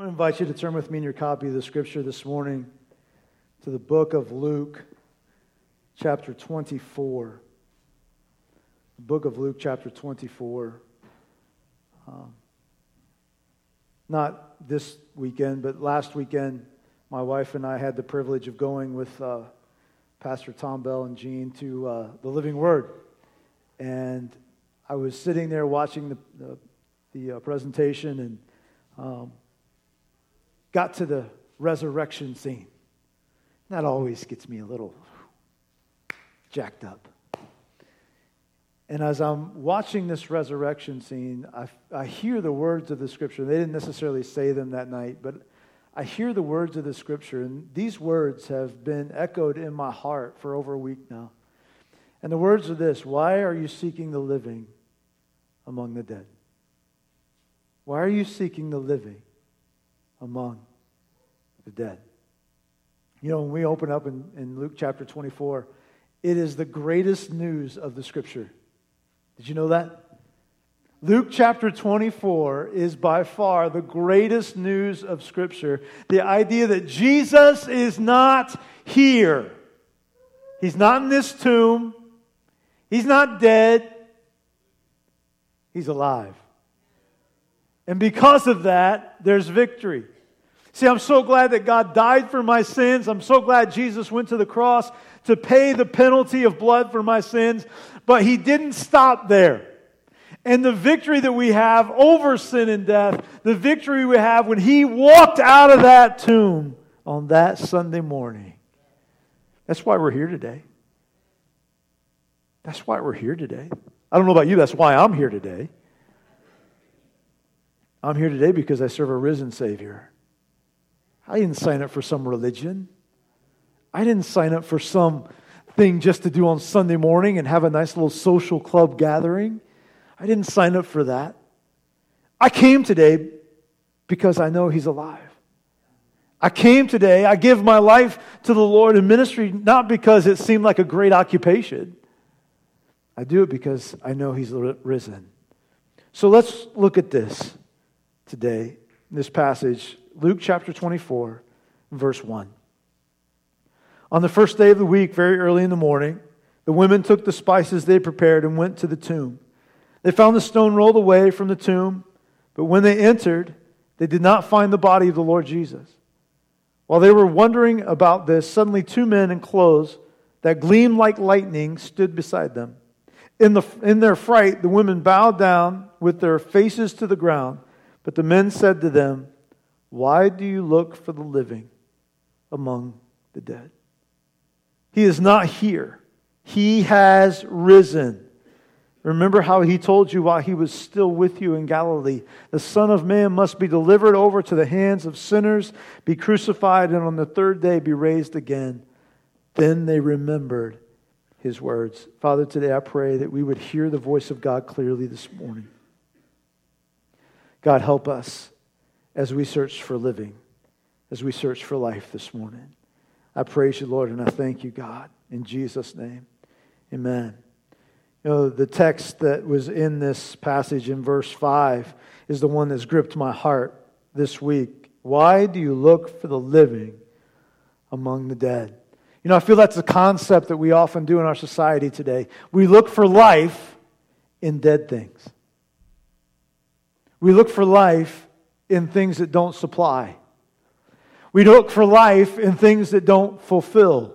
I want to invite you to turn with me in your copy of the scripture this morning to the book of Luke, chapter 24. The book of Luke, chapter 24. Um, not this weekend, but last weekend, my wife and I had the privilege of going with uh, Pastor Tom Bell and Jean to uh, the Living Word. And I was sitting there watching the, the, the uh, presentation and um, got to the resurrection scene. That always gets me a little jacked up. And as I'm watching this resurrection scene, I, I hear the words of the scripture. They didn't necessarily say them that night, but I hear the words of the scripture. And these words have been echoed in my heart for over a week now. And the words are this Why are you seeking the living among the dead? Why are you seeking the living among the dead? You know, when we open up in, in Luke chapter 24, it is the greatest news of the scripture. Did you know that? Luke chapter 24 is by far the greatest news of Scripture. The idea that Jesus is not here. He's not in this tomb. He's not dead. He's alive. And because of that, there's victory. See, I'm so glad that God died for my sins. I'm so glad Jesus went to the cross to pay the penalty of blood for my sins. But He didn't stop there. And the victory that we have over sin and death, the victory we have when He walked out of that tomb on that Sunday morning. That's why we're here today. That's why we're here today. I don't know about you, that's why I'm here today. I'm here today because I serve a risen Savior. I didn't sign up for some religion. I didn't sign up for some thing just to do on Sunday morning and have a nice little social club gathering. I didn't sign up for that. I came today because I know He's alive. I came today, I give my life to the Lord in ministry not because it seemed like a great occupation. I do it because I know He's risen. So let's look at this today, in this passage, Luke chapter 24, verse 1. On the first day of the week, very early in the morning, the women took the spices they prepared and went to the tomb. They found the stone rolled away from the tomb, but when they entered, they did not find the body of the Lord Jesus. While they were wondering about this, suddenly two men in clothes that gleamed like lightning stood beside them. In, the, in their fright, the women bowed down with their faces to the ground. But the men said to them, Why do you look for the living among the dead? He is not here, he has risen. Remember how he told you while he was still with you in Galilee the Son of Man must be delivered over to the hands of sinners, be crucified, and on the third day be raised again. Then they remembered his words. Father, today I pray that we would hear the voice of God clearly this morning. God, help us as we search for living, as we search for life this morning. I praise you, Lord, and I thank you, God. In Jesus' name, amen. You know, the text that was in this passage in verse 5 is the one that's gripped my heart this week. Why do you look for the living among the dead? You know, I feel that's a concept that we often do in our society today. We look for life in dead things. We look for life in things that don't supply. We look for life in things that don't fulfill.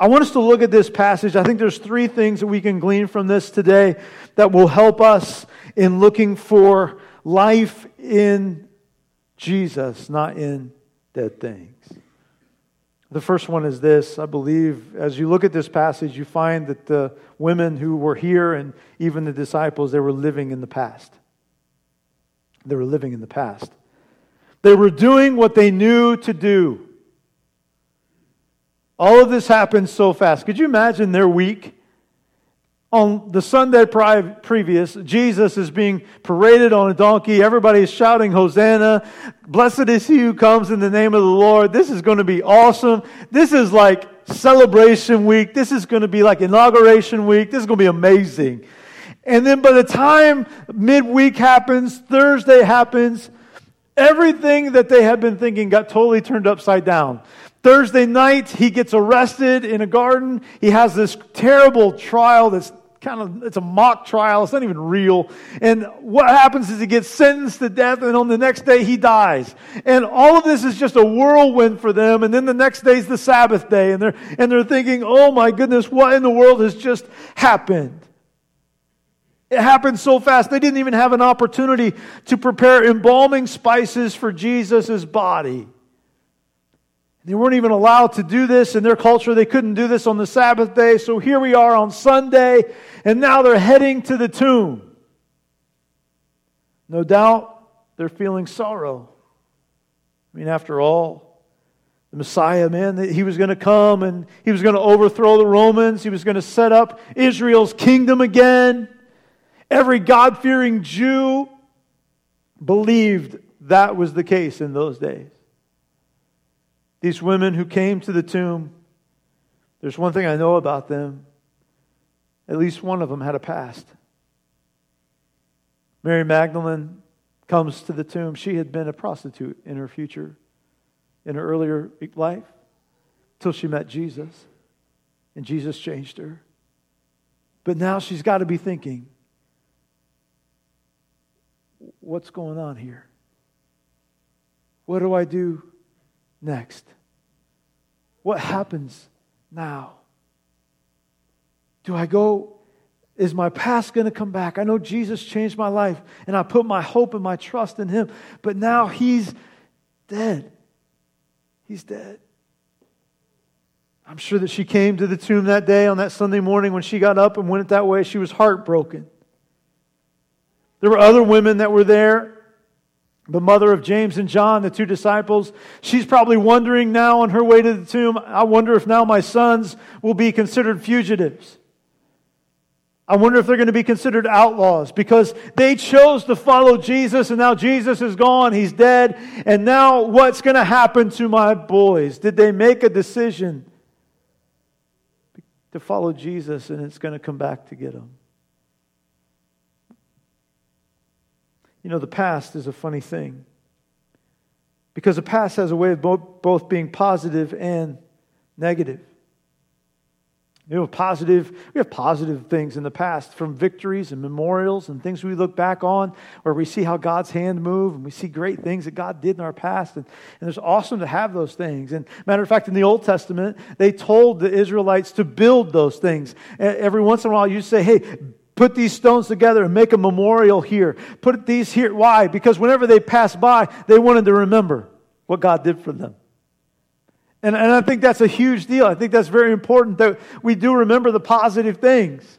I want us to look at this passage. I think there's three things that we can glean from this today that will help us in looking for life in Jesus, not in dead things. The first one is this I believe, as you look at this passage, you find that the women who were here and even the disciples, they were living in the past. They were living in the past. They were doing what they knew to do. All of this happened so fast. Could you imagine their week? On the Sunday prior previous, Jesus is being paraded on a donkey. Everybody is shouting, Hosanna. Blessed is he who comes in the name of the Lord. This is going to be awesome. This is like celebration week. This is going to be like inauguration week. This is going to be amazing. And then by the time midweek happens, Thursday happens, Everything that they had been thinking got totally turned upside down. Thursday night, he gets arrested in a garden. He has this terrible trial that's kind of it's a mock trial. It's not even real. And what happens is he gets sentenced to death and on the next day he dies. And all of this is just a whirlwind for them. And then the next day is the sabbath day and they're and they're thinking oh my goodness what in the world has just happened it happened so fast they didn't even have an opportunity to prepare embalming spices for jesus' body they weren't even allowed to do this in their culture. They couldn't do this on the Sabbath day. So here we are on Sunday, and now they're heading to the tomb. No doubt they're feeling sorrow. I mean, after all, the Messiah, man, he was going to come and he was going to overthrow the Romans. He was going to set up Israel's kingdom again. Every God fearing Jew believed that was the case in those days. These women who came to the tomb, there's one thing I know about them. At least one of them had a past. Mary Magdalene comes to the tomb. She had been a prostitute in her future, in her earlier life, till she met Jesus. And Jesus changed her. But now she's got to be thinking, what's going on here? What do I do next? What happens now? Do I go? Is my past going to come back? I know Jesus changed my life and I put my hope and my trust in Him, but now He's dead. He's dead. I'm sure that she came to the tomb that day on that Sunday morning when she got up and went that way. She was heartbroken. There were other women that were there the mother of James and John, the two disciples, she's probably wondering now on her way to the tomb, I wonder if now my sons will be considered fugitives. I wonder if they're going to be considered outlaws because they chose to follow Jesus and now Jesus is gone, he's dead, and now what's going to happen to my boys? Did they make a decision to follow Jesus and it's going to come back to get them? You know, the past is a funny thing. Because the past has a way of both, being positive and negative. You know, positive, we have positive things in the past from victories and memorials and things we look back on where we see how God's hand moved and we see great things that God did in our past. And, and it's awesome to have those things. And matter of fact, in the Old Testament, they told the Israelites to build those things. Every once in a while, you say, hey, Put these stones together and make a memorial here. Put these here. Why? Because whenever they passed by, they wanted to remember what God did for them. And, and I think that's a huge deal. I think that's very important that we do remember the positive things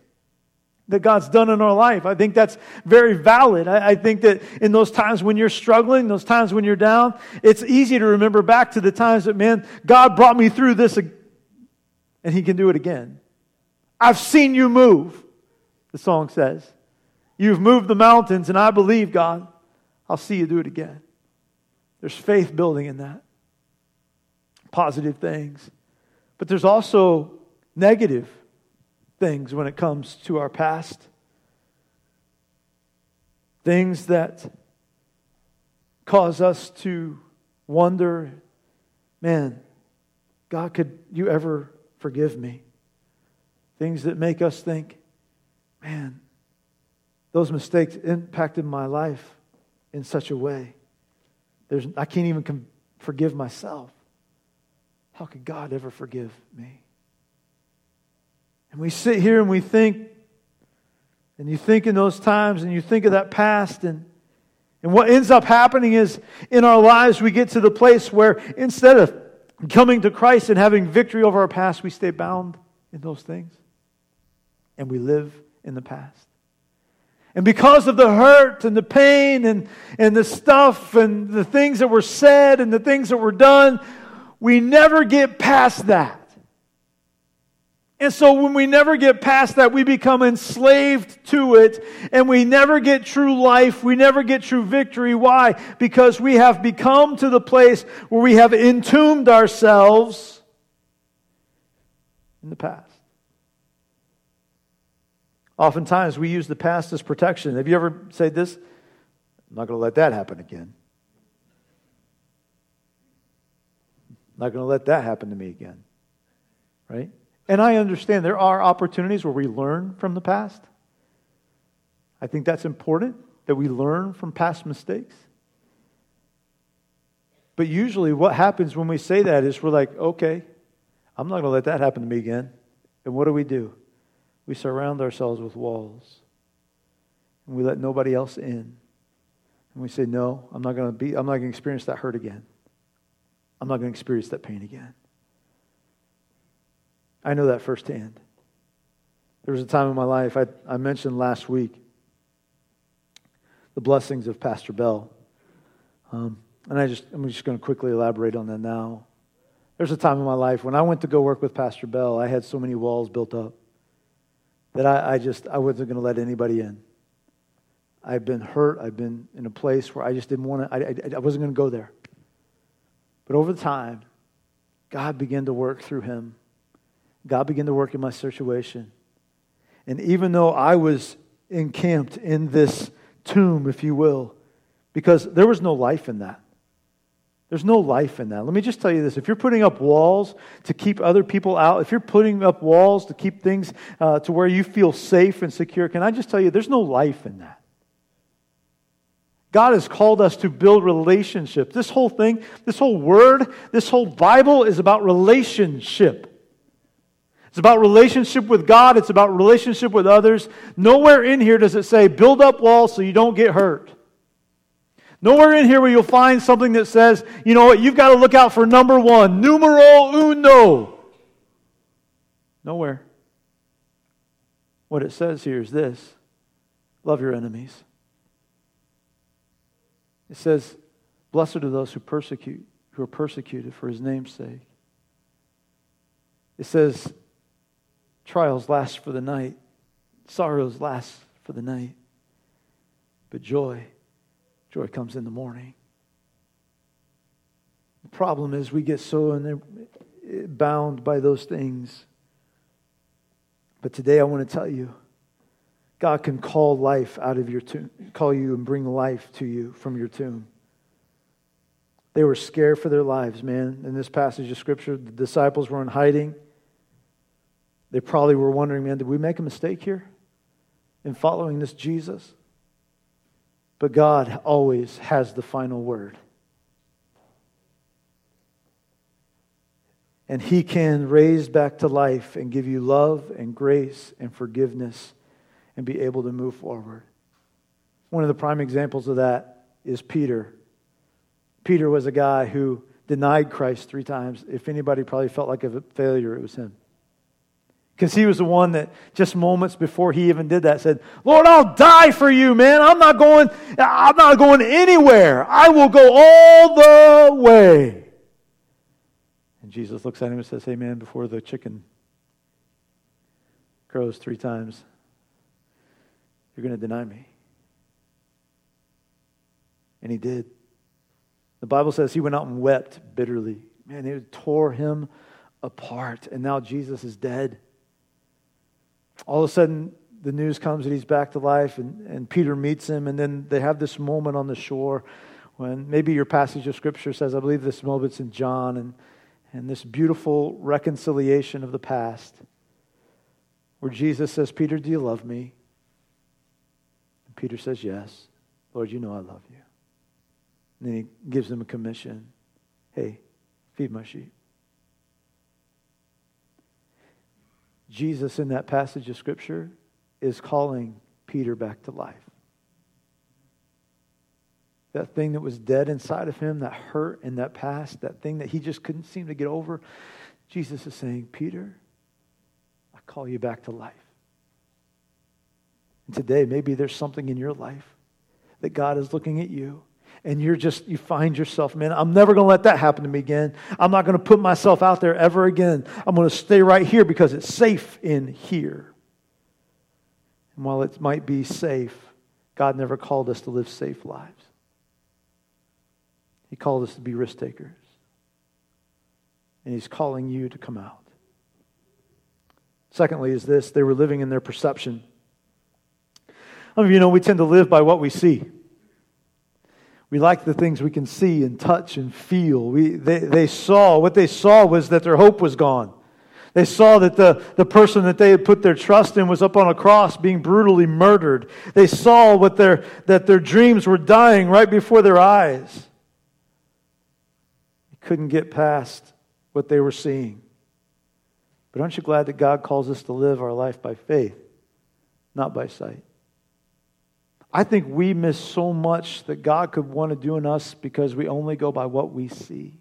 that God's done in our life. I think that's very valid. I, I, think that in those times when you're struggling, those times when you're down, it's easy to remember back to the times that, man, God brought me through this and He can do it again. I've seen you move the song says. You've moved the mountains, and I believe, God, I'll see you do it again. There's faith building in that. Positive things. But there's also negative things when it comes to our past. Things that cause us to wonder, man, God, could you ever forgive me? Things that make us think, man, those mistakes impacted my life in such a way. There's, I can't even com- forgive myself. How could God ever forgive me? And we sit here and we think, and you think in those times and you think of that past, and, and what ends up happening is in our lives we get to the place where instead of coming to Christ and having victory over our past, we stay bound in those things. And we live in the past. And because of the hurt and the pain and, and the stuff and the things that were said and the things that were done, we never get past that. And so when we never get past that, we become enslaved to it and we never get true life. We never get true victory. Why? Because we have become to the place where we have entombed ourselves in the past. Oftentimes, we use the past as protection. Have you ever said this? I'm not going to let that happen again. I'm not going to let that happen to me again. Right? And I understand there are opportunities where we learn from the past. I think that's important that we learn from past mistakes. But usually, what happens when we say that is we're like, okay, I'm not going to let that happen to me again. And what do we do? We surround ourselves with walls. And we let nobody else in. And we say, no, I'm not going to be, I'm not going to experience that hurt again. I'm not going to experience that pain again. I know that firsthand. There was a time in my life, I, I mentioned last week the blessings of Pastor Bell. Um, and I just, I'm just going to quickly elaborate on that now. There's a time in my life when I went to go work with Pastor Bell, I had so many walls built up that I, I just, I wasn't going to let anybody in. I've been hurt. I've been in a place where I just didn't want to, I, I, I wasn't going to go there. But over time, God began to work through him. God began to work in my situation. And even though I was encamped in this tomb, if you will, because there was no life in that. There's no life in that. Let me just tell you this. If you're putting up walls to keep other people out, if you're putting up walls to keep things uh, to where you feel safe and secure, can I just tell you, there's no life in that. God has called us to build relationships. This whole thing, this whole word, this whole Bible is about relationship. It's about relationship with God, it's about relationship with others. Nowhere in here does it say build up walls so you don't get hurt. Nowhere in here where you'll find something that says, you know what, you've got to look out for number one, numero uno. Nowhere. What it says here is this love your enemies. It says, Blessed are those who persecute, who are persecuted for his name's sake. It says, Trials last for the night, sorrows last for the night, but joy Joy comes in the morning. The problem is we get so eh, bound by those things. But today I want to tell you God can call life out of your tomb, call you and bring life to you from your tomb. They were scared for their lives, man. In this passage of Scripture, the disciples were in hiding. They probably were wondering, man, did we make a mistake here in following this Jesus? But God always has the final word. And He can raise back to life and give you love and grace and forgiveness and be able to move forward. One of the prime examples of that is Peter. Peter was a guy who denied Christ three times. If anybody probably felt like a failure, it was him. Because he was the one that just moments before he even did that said, Lord, I'll die for you, man. I'm not going, I'm not going anywhere. I will go all the way. And Jesus looks at him and says, man, before the chicken crows three times, you're going to deny me. And he did. The Bible says he went out and wept bitterly. Man, it tore him apart. And now Jesus is dead all of a sudden the news comes that he's back to life and, and peter meets him. And then they have this moment on the shore when maybe your passage of scripture says i believe this moment's in john and, and this beautiful reconciliation of the past where jesus says peter do you love me? And peter says yes. Lord you know i love you. And then he gives him a commission. Hey feed my sheep Jesus, in that passage of Scripture, is calling Peter back to life. That thing that was dead inside of him, that hurt in that past, that thing that he just couldn't seem to get over, Jesus is saying, Peter, I call you back to life. And today, maybe there's something in your life that God is looking at you and you're just, you find yourself, man, I'm never going to let that happen to me again. I'm not going to put myself out there ever again. I'm going to stay right here because it's safe in here. And while it might be safe, God never called us to live safe lives. He called us to be risk takers. And He's calling you to come out. Secondly, is this they were living in their perception. Some of you know we tend to live by what we see. We like the things we can see and touch and feel. We, they, they saw, what they saw was that their hope was gone. They saw that the, the person that they had put their trust in was up on a cross being brutally murdered. They saw what their, that their dreams were dying right before their eyes. They couldn't get past what they were seeing. But aren't you glad that God calls us to live our life by faith, not by sight? I think we miss so much that God could want to do in us because we only go by what we see.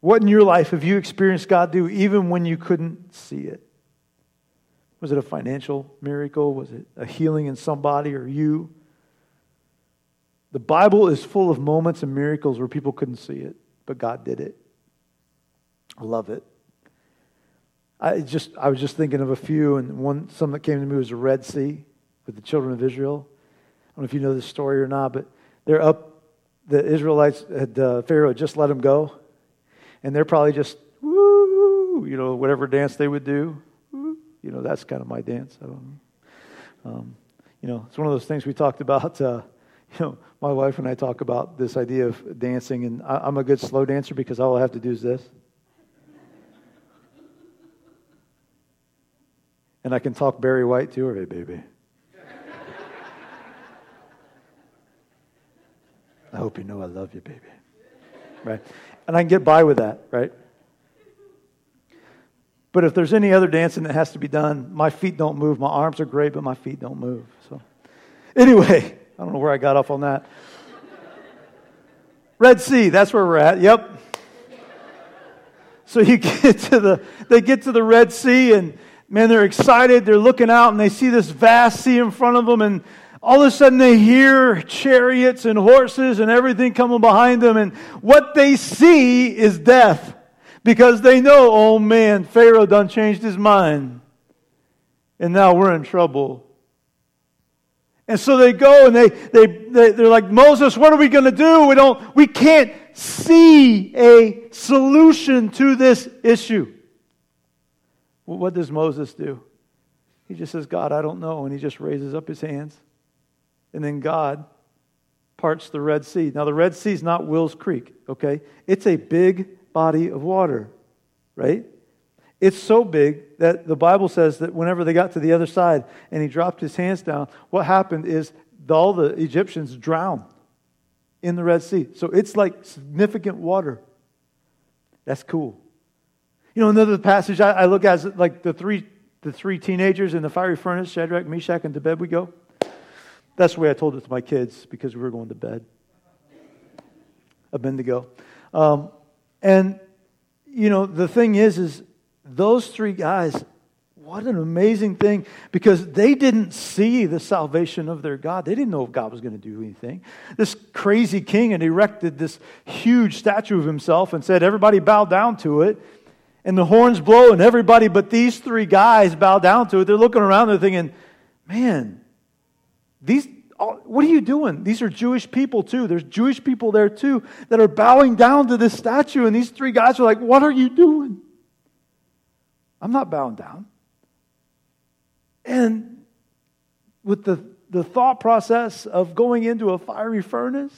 What in your life have you experienced God do even when you couldn't see it? Was it a financial miracle? Was it a healing in somebody or you? The Bible is full of moments and miracles where people couldn't see it, but God did it. I love it. I just I was just thinking of a few, and one some that came to me was the Red Sea with the children of Israel. I don't know if you know this story or not, but they're up. The Israelites had uh, Pharaoh just let them go, and they're probably just woo, you know, whatever dance they would do. Woo, you know, that's kind of my dance. I don't know. Um, you know, it's one of those things we talked about. Uh, you know, my wife and I talk about this idea of dancing, and I, I'm a good slow dancer because all I have to do is this. And I can talk Barry White to her, hey, baby. I hope you know I love you, baby. Right? And I can get by with that, right? But if there's any other dancing that has to be done, my feet don't move. My arms are great, but my feet don't move. So, anyway, I don't know where I got off on that. Red Sea, that's where we're at. Yep. So you get to the they get to the Red Sea and man, they're excited. They're looking out and they see this vast sea in front of them. And all of a sudden they hear chariots and horses and everything coming behind them. And what they see is death because they know, oh man, Pharaoh done changed his mind. And now we're in trouble. And so they go and they, they, they, they're like, Moses, what are we going to do? We don't, we can't see a solution to this issue. What does Moses do? He just says, God, I don't know. And he just raises up his hands. And then God parts the Red Sea. Now, the Red Sea is not Wills Creek, okay? It's a big body of water, right? It's so big that the Bible says that whenever they got to the other side and he dropped his hands down, what happened is all the Egyptians drowned in the Red Sea. So it's like significant water. That's cool. You know, another passage I, I look at is like the three, the three teenagers in the fiery furnace, Shadrach, Meshach, and Abednego. That's the way I told it to my kids because we were going to bed. Abednego. Um, and, you know, the thing is, is those three guys, what an amazing thing because they didn't see the salvation of their God. They didn't know if God was going to do anything. This crazy king had erected this huge statue of himself and said, Everybody bow down to it and the horns blow and everybody but these three guys bow down to it. They're looking around, they're thinking, man, these, what are you doing? These are Jewish people too. There's Jewish people there too that are bowing down to this statue. And these three guys are like, what are you doing? I'm not bowing down. And with the, the thought process of going into a fiery furnace,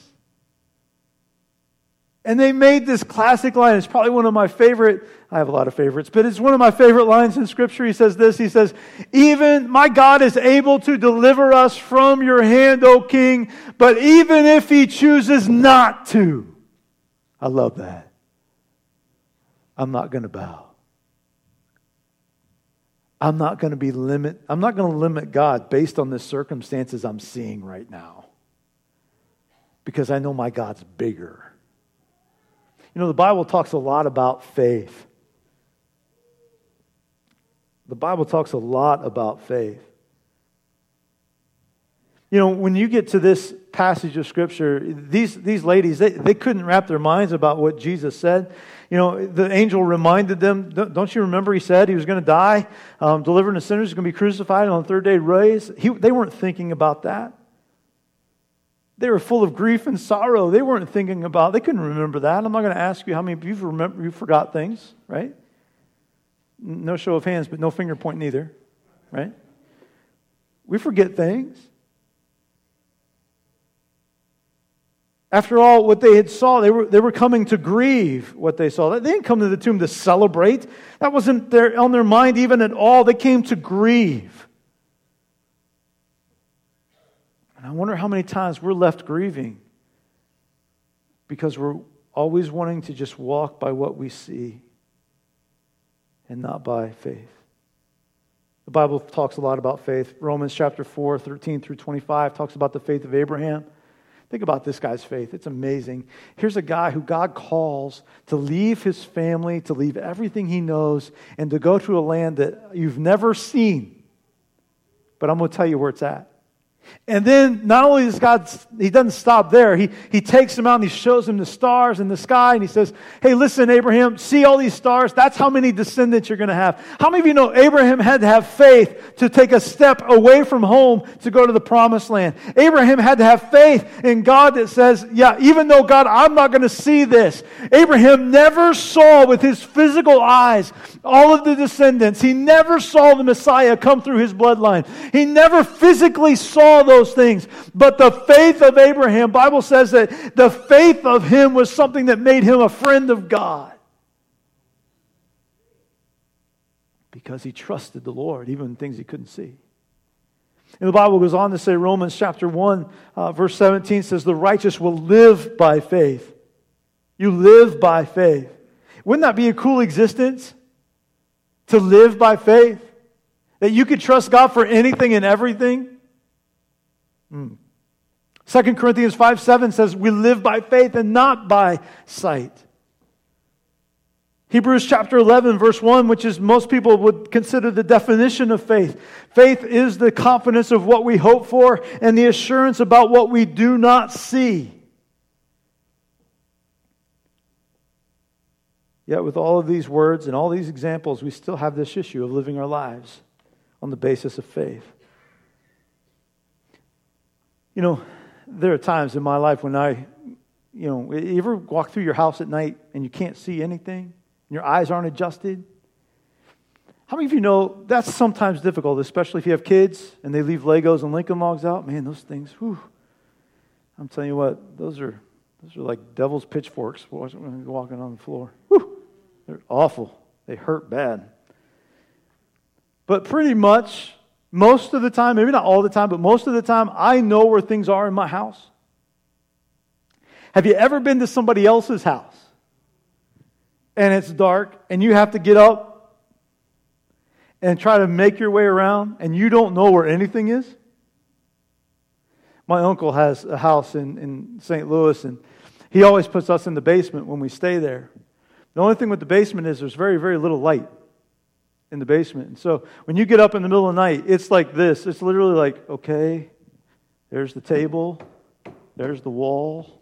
and they made this classic line. It's probably one of my favorite. I have a lot of favorites, but it's one of my favorite lines in Scripture. He says this He says, Even my God is able to deliver us from your hand, O King, but even if he chooses not to. I love that. I'm not going to bow. I'm not going to be limit I'm not going to limit God based on the circumstances I'm seeing right now. Because I know my God's bigger. You know, the Bible talks a lot about faith. The Bible talks a lot about faith. You know, when you get to this passage of Scripture, these, these ladies, they, they couldn't wrap their minds about what Jesus said. You know, the angel reminded them, don't you remember he said he was going to die, um, the sinners, he's going to be crucified, and on the third day raised? He, they weren't thinking about that. They were full of grief and sorrow. They weren't thinking about, they couldn't remember that. I'm not going to ask you how many of you remember, you forgot things, right? No show of hands, but no finger pointing either, right? We forget things. After all, what they had saw, they were, they were coming to grieve what they saw. They didn't come to the tomb to celebrate. That wasn't their, on their mind even at all. They came to grieve. And I wonder how many times we're left grieving because we're always wanting to just walk by what we see and not by faith. The Bible talks a lot about faith. Romans chapter 4, 13 through 25 talks about the faith of Abraham. Think about this guy's faith. It's amazing. Here's a guy who God calls to leave his family, to leave everything he knows, and to go to a land that you've never seen. But I'm going to tell you where it's at. And then not only does God, he doesn't stop there. He, he takes him out and he shows him the stars in the sky and he says, Hey, listen, Abraham, see all these stars? That's how many descendants you're going to have. How many of you know Abraham had to have faith to take a step away from home to go to the promised land? Abraham had to have faith in God that says, Yeah, even though God, I'm not going to see this. Abraham never saw with his physical eyes all of the descendants. He never saw the Messiah come through his bloodline. He never physically saw all those things. But the faith of Abraham, Bible says that the faith of him was something that made him a friend of God. Because he trusted the Lord, even in things he couldn't see. And the Bible goes on to say, Romans chapter 1, uh, verse 17 says, The righteous will live by faith. You live by faith. Wouldn't that be a cool existence? To live by faith? That you could trust God for anything and everything? Mm. 2 Corinthians 5 7 says, We live by faith and not by sight. Hebrews chapter 11, verse 1, which is most people would consider the definition of faith. Faith is the confidence of what we hope for and the assurance about what we do not see. Yet, with all of these words and all these examples, we still have this issue of living our lives on the basis of faith. You know, there are times in my life when I, you know, you ever walk through your house at night and you can't see anything? And your eyes aren't adjusted? How many of you know that's sometimes difficult, especially if you have kids and they leave Legos and Lincoln Logs out? Man, those things, whew. I'm telling you what, those are, those are like devil's pitchforks walking on the floor. Whew. They're awful. They hurt bad. But pretty much most of the time, maybe not all the time, but most of the time, I know where things are in my house. Have you ever been to somebody else's house and it's dark and you have to get up and try to make your way around and you don't know where anything is? My uncle has a house in, in St. Louis and he always puts us in the basement when we stay there. The only thing with the basement is there's very, very little light in the basement. And so when you get up in the middle of the night, it's like this. It's literally like, okay, there's the table, there's the wall.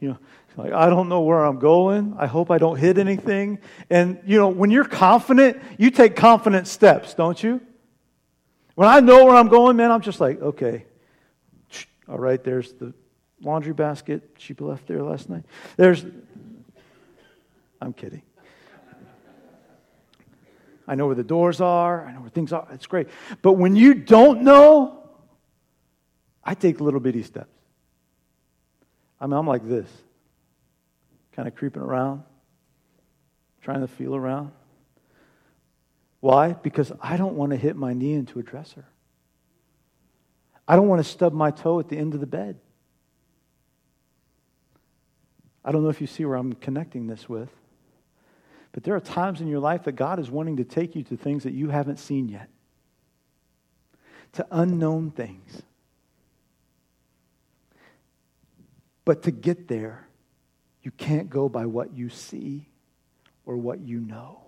You know, like I don't know where I'm going. I hope I don't hit anything. And you know, when you're confident, you take confident steps, don't you? When I know where I'm going, man, I'm just like, okay. All right, there's the laundry basket she left there last night. There's I'm kidding. I know where the doors are. I know where things are. It's great. But when you don't know, I take little bitty steps. I mean, I'm like this, kind of creeping around, trying to feel around. Why? Because I don't want to hit my knee into a dresser. I don't want to stub my toe at the end of the bed. I don't know if you see where I'm connecting this with. But there are times in your life that God is wanting to take you to things that you haven't seen yet, to unknown things. But to get there, you can't go by what you see or what you know.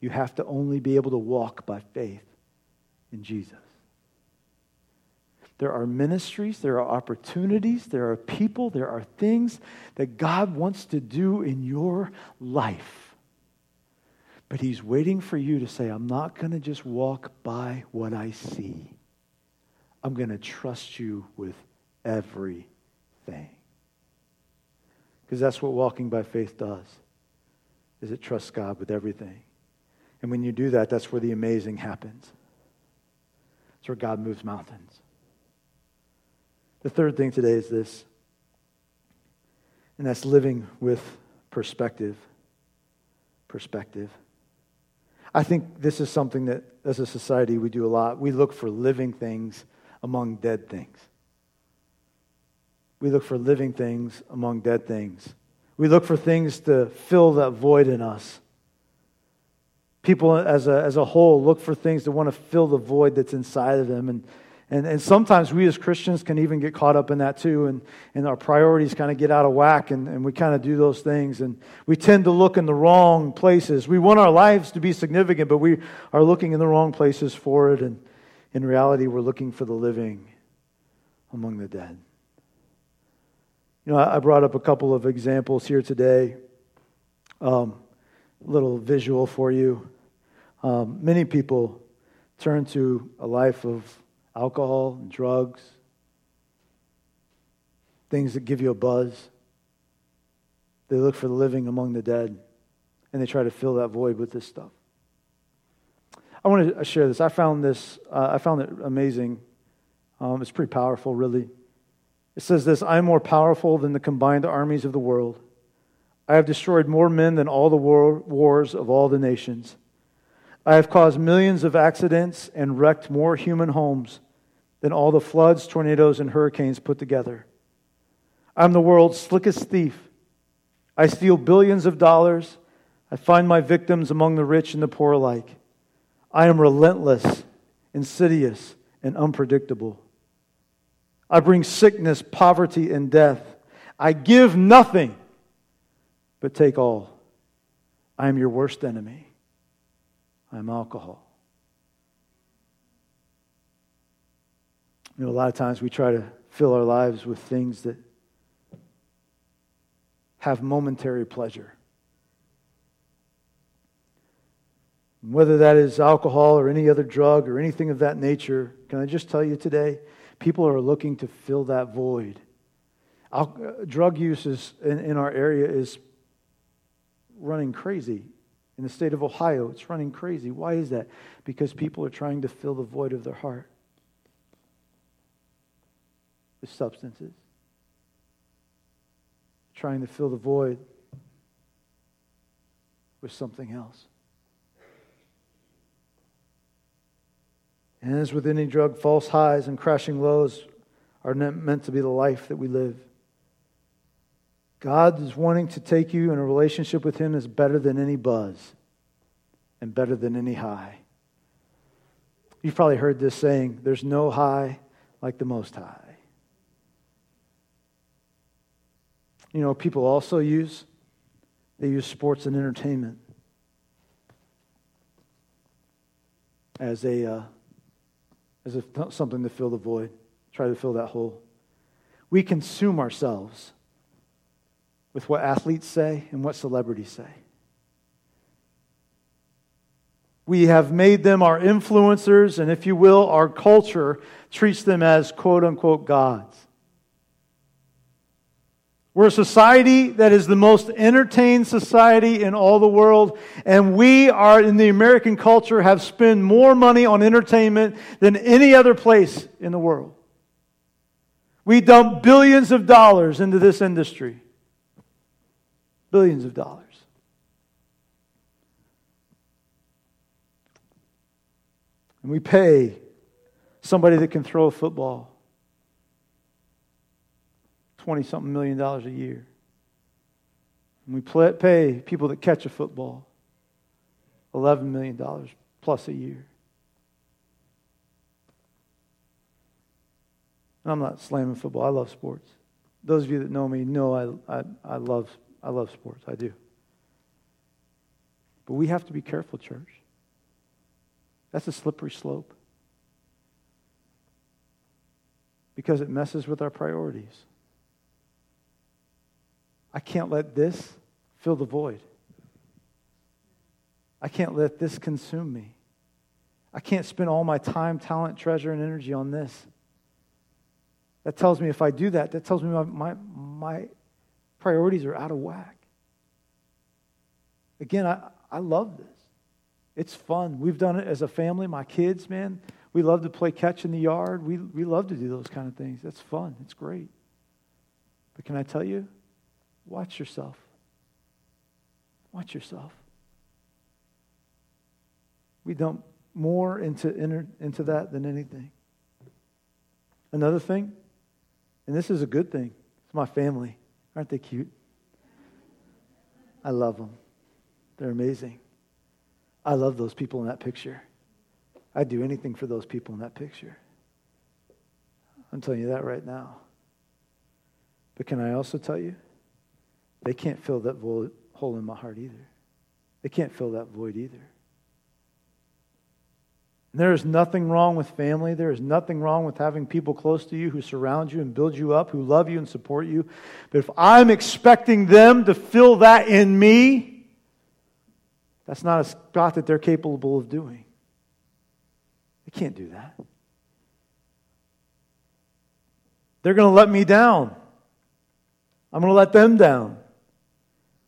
You have to only be able to walk by faith in Jesus. There are ministries, there are opportunities, there are people, there are things that God wants to do in your life. But He's waiting for you to say, I'm not going to just walk by what I see. I'm going to trust you with everything. Because that's what walking by faith does. Is it trusts God with everything. And when you do that, that's where the amazing happens. That's where God moves mountains. The third thing today is this And that's living with perspective. Perspective. I think this is something that, as a society, we do a lot. We look for living things among dead things. We look for living things among dead things. We look for things to fill that void in us. People as a, as a whole look for things that want to fill the void that's inside of them. And, and, and sometimes we as Christians can even get caught up in that too. And, and our priorities kind of get out of whack and, and we kind of do those things. And we tend to look in the wrong places. We want our lives to be significant, but we are looking in the wrong places for it. And in reality, we're looking for the living among the dead. You know, I brought up a couple of examples here today. Um, little visual for you. Um, many people turn to a life of alcohol and drugs, things that give you a buzz. They look for the living among the dead, and they try to fill that void with this stuff. I want to share this. I found this. Uh, I found it amazing. Um, it's pretty powerful, really. It says this I am more powerful than the combined armies of the world. I have destroyed more men than all the war, wars of all the nations. I have caused millions of accidents and wrecked more human homes than all the floods, tornadoes, and hurricanes put together. I'm the world's slickest thief. I steal billions of dollars. I find my victims among the rich and the poor alike. I am relentless, insidious, and unpredictable. I bring sickness, poverty, and death. I give nothing, but take all. I am your worst enemy. I am alcohol. You know, a lot of times we try to fill our lives with things that have momentary pleasure. Whether that is alcohol or any other drug or anything of that nature, can I just tell you today? People are looking to fill that void. Uh, drug use is, in, in our area is running crazy. In the state of Ohio, it's running crazy. Why is that? Because people are trying to fill the void of their heart with substances, trying to fill the void with something else. And as with any drug, false highs and crashing lows are meant to be the life that we live. God is wanting to take you in a relationship with Him is better than any buzz and better than any high. You've probably heard this saying there's no high like the Most High. You know, people also use, they use sports and entertainment as a. Uh, as if something to fill the void, try to fill that hole. We consume ourselves with what athletes say and what celebrities say. We have made them our influencers, and if you will, our culture treats them as quote unquote gods. We're a society that is the most entertained society in all the world, and we are in the American culture have spent more money on entertainment than any other place in the world. We dump billions of dollars into this industry. Billions of dollars. And we pay somebody that can throw a football 20 something million dollars a year. And we pay people that catch a football $11 million plus a year. I'm not slamming football. I love sports. Those of you that know me know I, I, I, love, I love sports. I do. But we have to be careful, church. That's a slippery slope. Because it messes with our priorities. I can't let this fill the void. I can't let this consume me. I can't spend all my time, talent, treasure, and energy on this. That tells me if I do that, that tells me my, my, my priorities are out of whack. Again, I, I love this. It's fun. We've done it as a family. My kids, man, we love to play catch in the yard. We, we love to do those kind of things. That's fun. It's great. But can I tell you, watch yourself. Watch yourself. We dump more into, into that than anything. Another thing, and this is a good thing, it's my family. Aren't they cute? I love them. They're amazing. I love those people in that picture. I'd do anything for those people in that picture. I'm telling you that right now. But can I also tell you? They can't fill that hole in my heart either. They can't fill that void either. There is nothing wrong with family. There is nothing wrong with having people close to you who surround you and build you up, who love you and support you. But if I'm expecting them to fill that in me, that's not a spot that they're capable of doing. They can't do that. They're going to let me down. I'm going to let them down.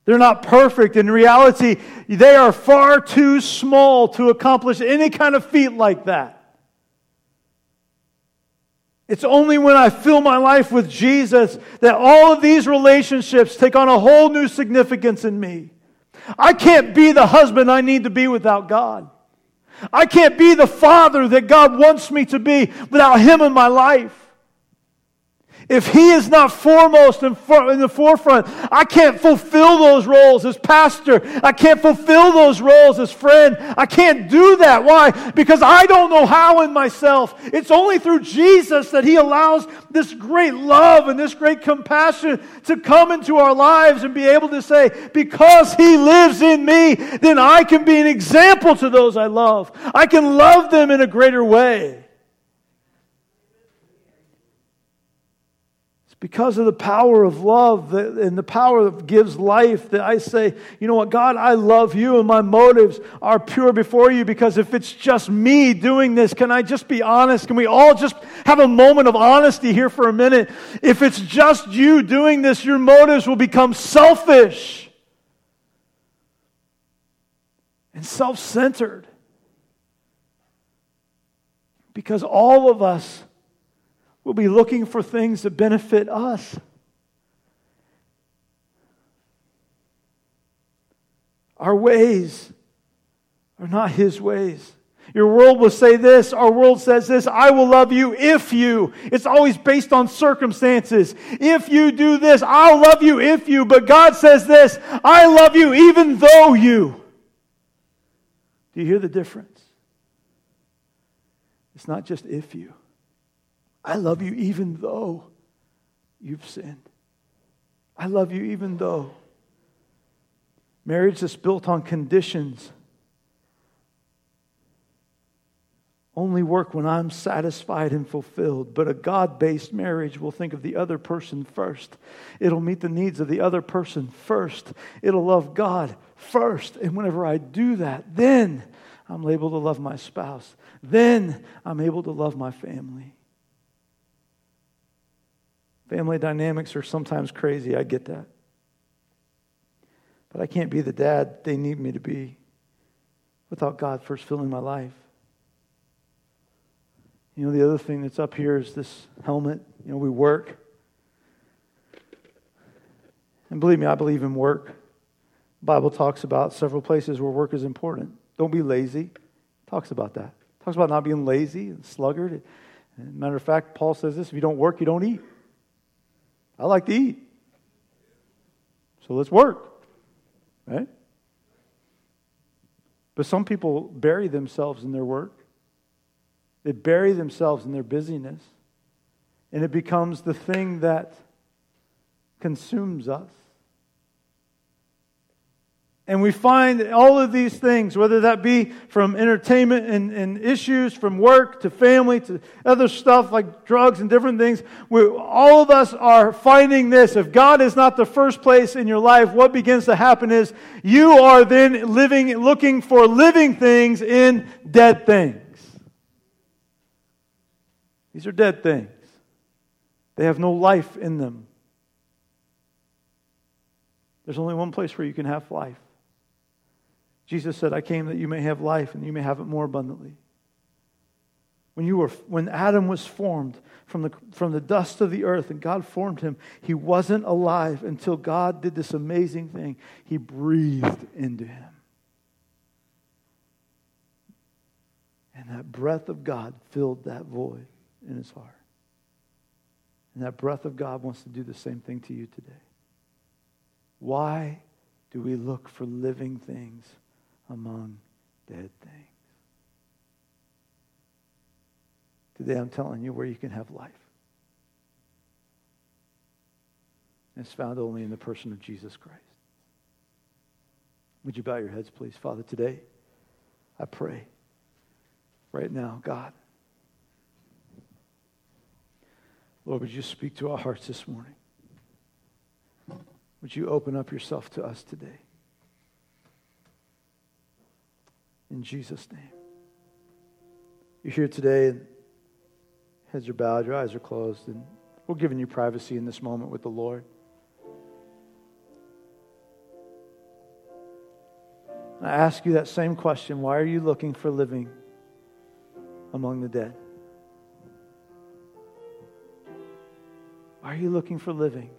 They're not perfect. In reality, they are far too small to accomplish any kind of feat like that. It's only when I fill my life with Jesus that all of these relationships take on a whole new significance in me. I can't be the husband I need to be without God. I can't be the father that God wants me to be without Him in my life. If he is not foremost in, for, in the forefront, I can't fulfill those roles as pastor. I can't fulfill those roles as friend. I can't do that. Why? Because I don't know how in myself. It's only through Jesus that he allows this great love and this great compassion to come into our lives and be able to say, because he lives in me, then I can be an example to those I love. I can love them in a greater way. Because of the power of love and the power that gives life that I say, you know what, God, I love you and my motives are pure before you because if it's just me doing this, can I just be honest? Can we all just have a moment of honesty here for a minute? If it's just you doing this, your motives will become selfish and self centered because all of us We'll be looking for things that benefit us. Our ways are not His ways. Your world will say this, our world says this I will love you if you. It's always based on circumstances. If you do this, I'll love you if you. But God says this I love you even though you. Do you hear the difference? It's not just if you. I love you even though you've sinned. I love you even though. Marriage that's built on conditions only work when I'm satisfied and fulfilled. But a God based marriage will think of the other person first. It'll meet the needs of the other person first. It'll love God first. And whenever I do that, then I'm able to love my spouse. Then I'm able to love my family. Family dynamics are sometimes crazy. I get that. But I can't be the dad they need me to be without God first filling my life. You know, the other thing that's up here is this helmet. You know, we work. And believe me, I believe in work. The Bible talks about several places where work is important. Don't be lazy. It talks about that. It talks about not being lazy and sluggard. matter of fact, Paul says this if you don't work, you don't eat. I like to eat. So let's work. Right? But some people bury themselves in their work. They bury themselves in their busyness. And it becomes the thing that consumes us. And we find all of these things, whether that be from entertainment and, and, issues, from work to family to other stuff like drugs and different things, we, all of us are finding this. If God is not the first place in your life, what begins to happen is you are then living, looking for living things in dead things. These are dead things, they have no life in them. There's only one place where you can have life. Jesus said, I came that you may have life and you may have it more abundantly. When, you were, when Adam was formed from the, from the dust of the earth and God formed him, he wasn't alive until God did this amazing thing. He breathed into him. And that breath of God filled that void in his heart. And that breath of God wants to do the same thing to you today. Why do we look for living things among dead things? Today I'm telling you where you can have life. it's found only in the person of Jesus Christ. Would you bow your heads, please? Father, today I pray right now, God. Lord, would you speak to our hearts this morning? Would you open up yourself to us today? In Jesus' name. You're here today and heads are bowed, your eyes are closed, and we're giving you privacy in this moment with the Lord. I ask you that same question why are you looking for living among the dead? Why are you looking for living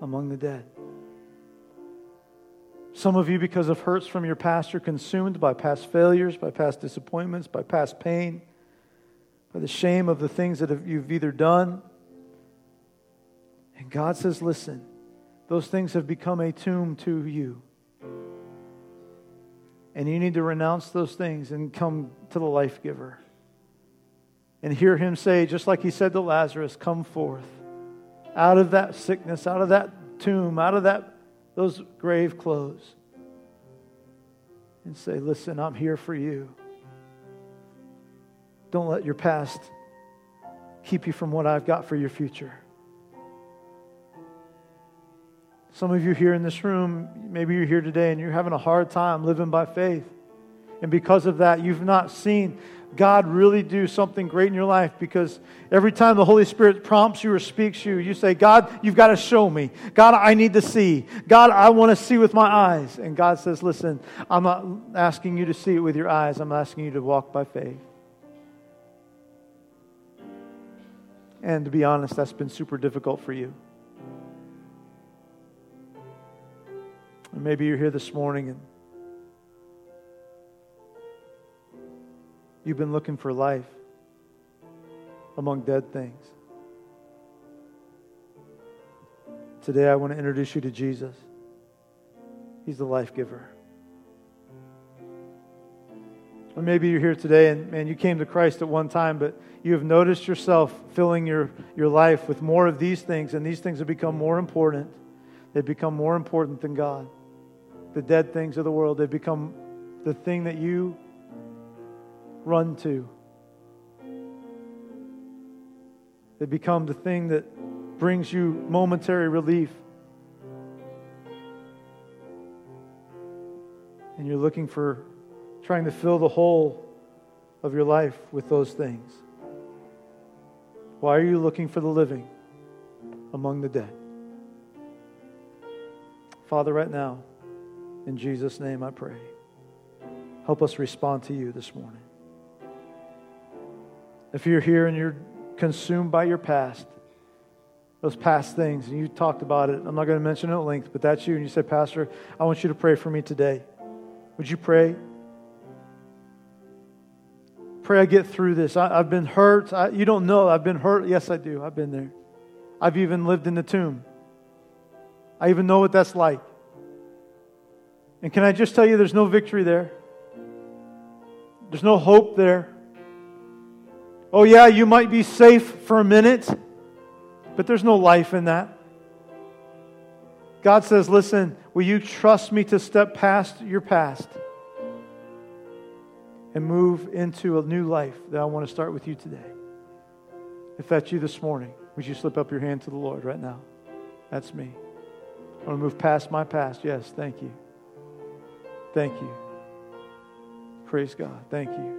among the dead? Some of you, because of hurts from your past, are consumed by past failures, by past disappointments, by past pain, by the shame of the things that you've either done. And God says, listen, those things have become a tomb to you. And you need to renounce those things and come to the life giver. And hear him say, just like he said to Lazarus, come forth out of that sickness, out of that tomb, out of that those grave clothes. And say, listen, I'm here for you. Don't let your past keep you from what I've got for your future. Some of you here in this room, maybe you're here today and you're having a hard time living by faith. And because of that, you've not seen God really do something great in your life because every time the Holy Spirit prompts you or speaks to you, you say, God, you've got to show me. God, I need to see. God, I want to see with my eyes. And God says, Listen, I'm not asking you to see it with your eyes, I'm asking you to walk by faith. And to be honest, that's been super difficult for you. And maybe you're here this morning and you've been looking for life among dead things. Today, I want to introduce you to Jesus. He's the life giver. Or maybe you're here today and man, you came to Christ at one time, but you have noticed yourself filling your, your life with more of these things, and these things have become more important. They've become more important than God. The dead things of the world, they've become the thing that you run to. They become the thing that brings you momentary relief. And you're looking for trying to fill the hole of your life with those things. Why are you looking for the living among the dead? Father, right now, in Jesus' name I pray. Help us respond to you this morning. If you're here and you're consumed by your past, those past things, and you talked about it, I'm not going to mention it at length, but that's you, and you said, Pastor, I want you to pray for me today. Would you pray? Pray I get through this. I, have been hurt. I, you don't know. I've been hurt. Yes, I do. I've been there. I've even lived in the tomb. I even know what that's like. And can I just tell you, there's no victory there? There's no hope there. Oh, yeah, you might be safe for a minute, but there's no life in that. God says, Listen, will you trust me to step past your past? and move into a new life that I want to start with you today. If that's you this morning, would you slip up your hand to the Lord right now? That's me. I want to move past my past. Yes, thank you. Thank you. Praise God. Thank you.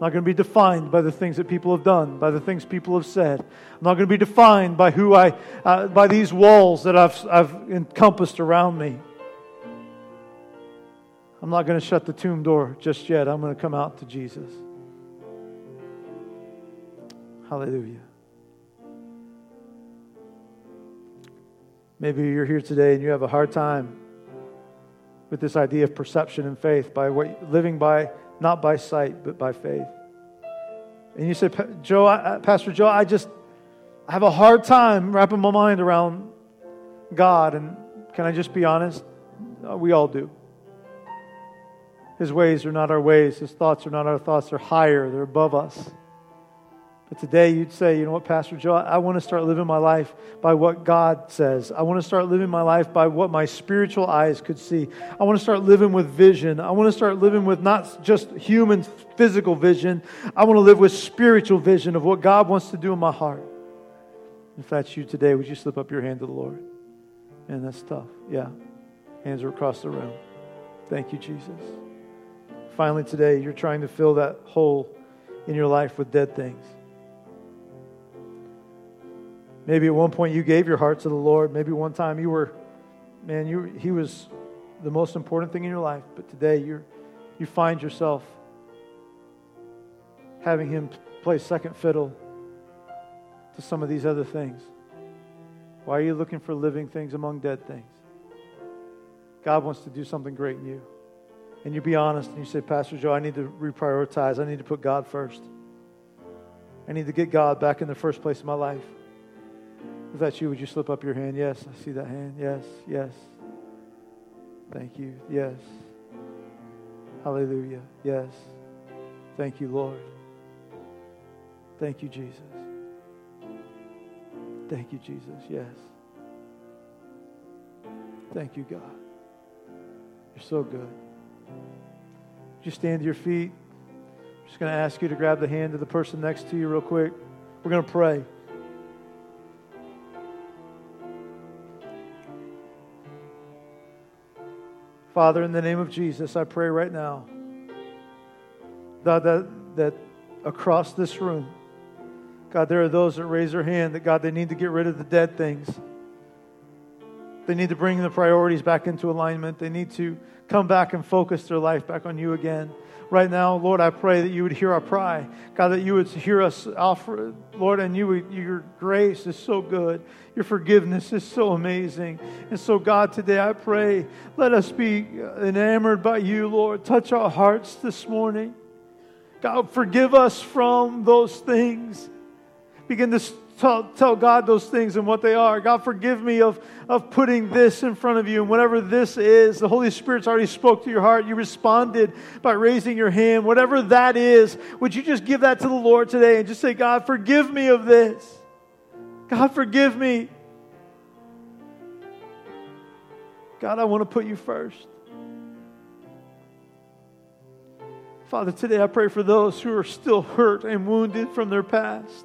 I'm not going to be defined by the things that people have done, by the things people have said. I'm not going to be defined by who I, uh, by these walls that I've, I've encompassed around me. I'm not going to shut the tomb door just yet. I'm going to come out to Jesus. Hallelujah. Maybe you're here today and you have a hard time with this idea of perception and faith by what, living by not by sight but by faith. And you say, Joe, I, Pastor Joe, I just I have a hard time wrapping my mind around God. And can I just be honest? Uh, we all do. His ways are not our ways. His thoughts are not our thoughts. They're higher. They're above us. But today you'd say, you know what, Pastor Joe, I want to start living my life by what God says. I want to start living my life by what my spiritual eyes could see. I want to start living with vision. I want to start living with not just human physical vision. I want to live with spiritual vision of what God wants to do in my heart. If that's you today, would you slip up your hand to the Lord? And that's tough. Yeah. Hands are across the room. Thank you, Jesus. Finally, today, you're trying to fill that hole in your life with dead things. Maybe at one point you gave your heart to the Lord. Maybe one time you were, man, you, He was the most important thing in your life. But today you you find yourself having Him play second fiddle to some of these other things. Why are you looking for living things among dead things? God wants to do something great in you. And you be honest and you say, Pastor Joe, I need to reprioritize. I need to put God first. I need to get God back in the first place in my life. If that's you, would you slip up your hand? Yes, I see that hand. Yes, yes. Thank you. Yes. Hallelujah. Yes. Thank you, Lord. Thank you, Jesus. Thank you, Jesus. Yes. Thank you, God. You're so good. Just stand to your feet. I'm just going to ask you to grab the hand of the person next to you, real quick. We're going to pray. Father, in the name of Jesus, I pray right now God, that, that across this room, God, there are those that raise their hand that, God, they need to get rid of the dead things. They need to bring the priorities back into alignment. They need to come back and focus their life back on you again right now, Lord, I pray that you would hear our cry. God, that you would hear us offer, Lord, and you would, your grace is so good. Your forgiveness is so amazing. And so, God, today I pray, let us be enamored by you, Lord. Touch our hearts this morning. God, forgive us from those things. Begin to tell, tell God those things and what they are. God, forgive me of, of putting this in front of you. And whatever this is, the Holy Spirit's already spoke to your heart. You responded by raising your hand. Whatever that is, would you just give that to the Lord today and just say, God, forgive me of this. God, forgive me. God, I want to put you first. Father, today I pray for those who are still hurt and wounded from their past.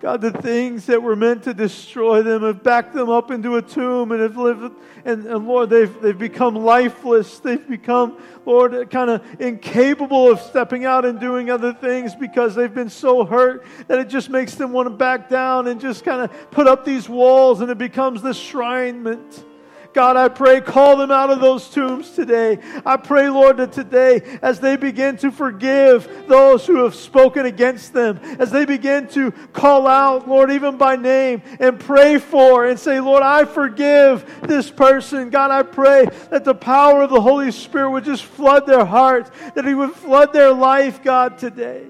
God, the things that were meant to destroy them have backed them up into a tomb and have lived, and, and Lord, they've, they've become lifeless. They've become, Lord, kind of incapable of stepping out and doing other things because they've been so hurt that it just makes them want to back down and just kind of put up these walls and it becomes this shrinement. God, I pray, call them out of those tombs today. I pray, Lord, that today, as they begin to forgive those who have spoken against them, as they begin to call out, Lord, even by name, and pray for and say, Lord, I forgive this person. God, I pray that the power of the Holy Spirit would just flood their hearts, that He would flood their life, God, today.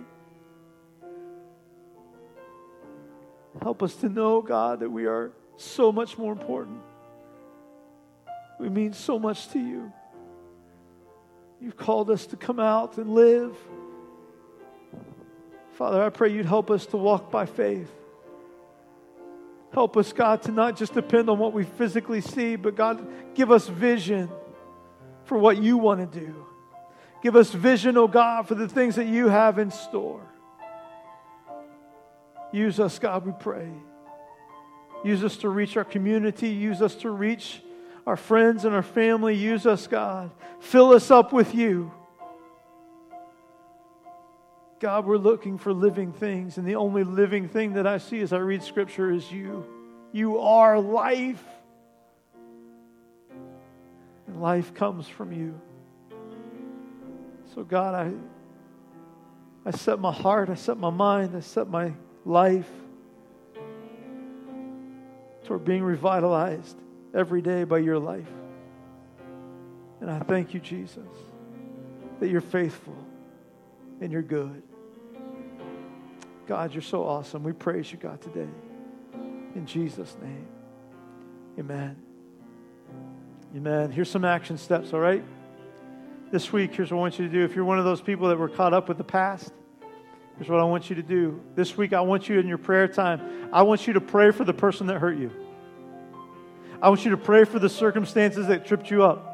Help us to know, God, that we are so much more important we mean so much to you. You've called us to come out and live. Father, I pray you'd help us to walk by faith. Help us, God, to not just depend on what we physically see, but God, give us vision for what you want to do. Give us vision, oh God, for the things that you have in store. Use us, God, we pray. Use us to reach our community. Use us to reach our friends and our family. Use us, God. Fill us up with you. God, we're looking for living things, and the only living thing that I see as I read Scripture is you. You are life. And life comes from you. So, God, I, I set my heart, I set my mind, I set my life toward being revitalized every day by your life. And I thank you, Jesus, that you're faithful and you're good. God, you're so awesome. We praise you, God, today. In Jesus' name. Amen. Amen. Here's some action steps, all right? This week, here's what I want you to do. If you're one of those people that were caught up with the past, here's what I want you to do. This week, I want you in your prayer time, I want you to pray for the person that hurt you. I want you to pray for the circumstances that tripped you up.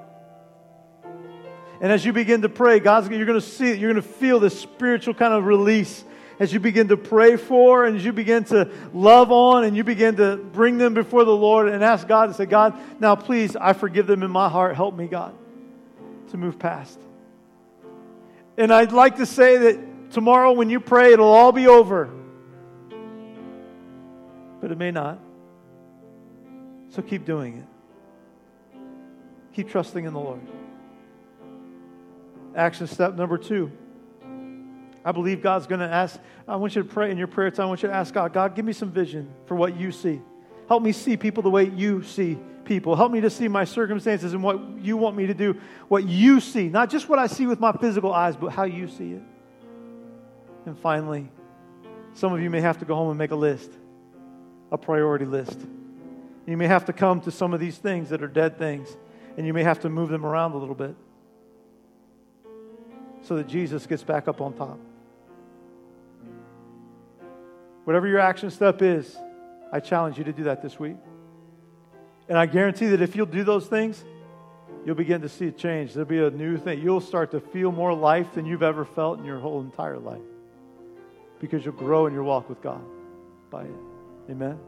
And as you begin to pray, God's you're going to see it, you're going to feel this spiritual kind of release as you begin to pray for and as you begin to love on and you begin to bring them before the Lord and ask God to say, God, now please, I forgive them in my heart. Help me, God, to move past. And I'd like to say that tomorrow when you pray, it'll all be over. But it may not. So keep doing it. Keep trusting in the Lord. Action step number two. I believe God's going to ask. I want you to pray in your prayer time. I want you to ask God, God, give me some vision for what you see. Help me see people the way you see people. Help me to see my circumstances and what you want me to do, what you see, not just what I see with my physical eyes, but how you see it. And finally, some of you may have to go home and make a list, a priority list. You may have to come to some of these things that are dead things, and you may have to move them around a little bit so that Jesus gets back up on top. Whatever your action step is, I challenge you to do that this week. And I guarantee that if you'll do those things, you'll begin to see a change. There'll be a new thing. You'll start to feel more life than you've ever felt in your whole entire life because you'll grow in your walk with God by it. Amen.